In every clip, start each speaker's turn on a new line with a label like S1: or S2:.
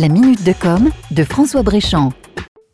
S1: La minute de com de François Bréchamp.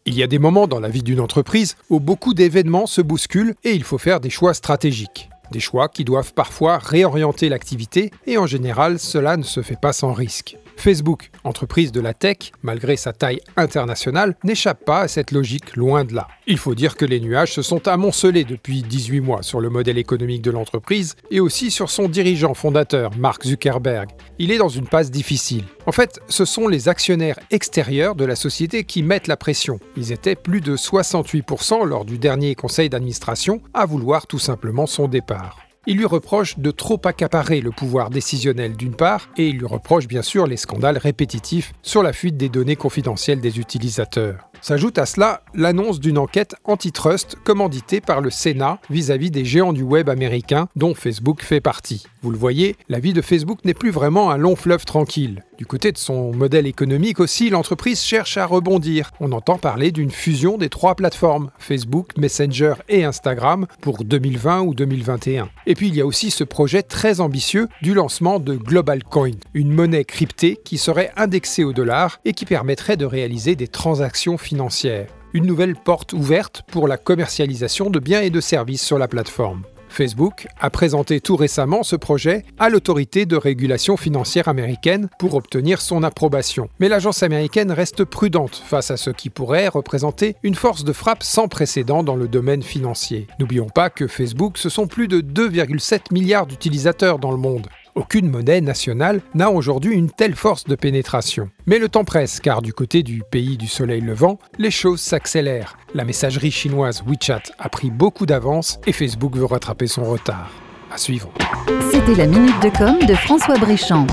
S2: Il y a des moments dans la vie d'une entreprise où beaucoup d'événements se bousculent et il faut faire des choix stratégiques. Des choix qui doivent parfois réorienter l'activité et en général cela ne se fait pas sans risque. Facebook, entreprise de la tech, malgré sa taille internationale, n'échappe pas à cette logique, loin de là. Il faut dire que les nuages se sont amoncelés depuis 18 mois sur le modèle économique de l'entreprise et aussi sur son dirigeant fondateur, Mark Zuckerberg. Il est dans une passe difficile. En fait, ce sont les actionnaires extérieurs de la société qui mettent la pression. Ils étaient plus de 68% lors du dernier conseil d'administration à vouloir tout simplement son départ. Il lui reproche de trop accaparer le pouvoir décisionnel d'une part, et il lui reproche bien sûr les scandales répétitifs sur la fuite des données confidentielles des utilisateurs. S'ajoute à cela l'annonce d'une enquête antitrust commanditée par le Sénat vis-à-vis des géants du web américains dont Facebook fait partie. Vous le voyez, la vie de Facebook n'est plus vraiment un long fleuve tranquille. Du côté de son modèle économique aussi, l'entreprise cherche à rebondir. On entend parler d'une fusion des trois plateformes, Facebook, Messenger et Instagram, pour 2020 ou 2021. Et puis il y a aussi ce projet très ambitieux du lancement de Global Coin, une monnaie cryptée qui serait indexée au dollar et qui permettrait de réaliser des transactions Une nouvelle porte ouverte pour la commercialisation de biens et de services sur la plateforme. Facebook a présenté tout récemment ce projet à l'autorité de régulation financière américaine pour obtenir son approbation. Mais l'agence américaine reste prudente face à ce qui pourrait représenter une force de frappe sans précédent dans le domaine financier. N'oublions pas que Facebook, ce sont plus de 2,7 milliards d'utilisateurs dans le monde. Aucune monnaie nationale n'a aujourd'hui une telle force de pénétration. Mais le temps presse, car du côté du pays du soleil levant, les choses s'accélèrent. La messagerie chinoise WeChat a pris beaucoup d'avance et Facebook veut rattraper son retard. À suivre.
S1: C'était la minute de com de François Bréchamp.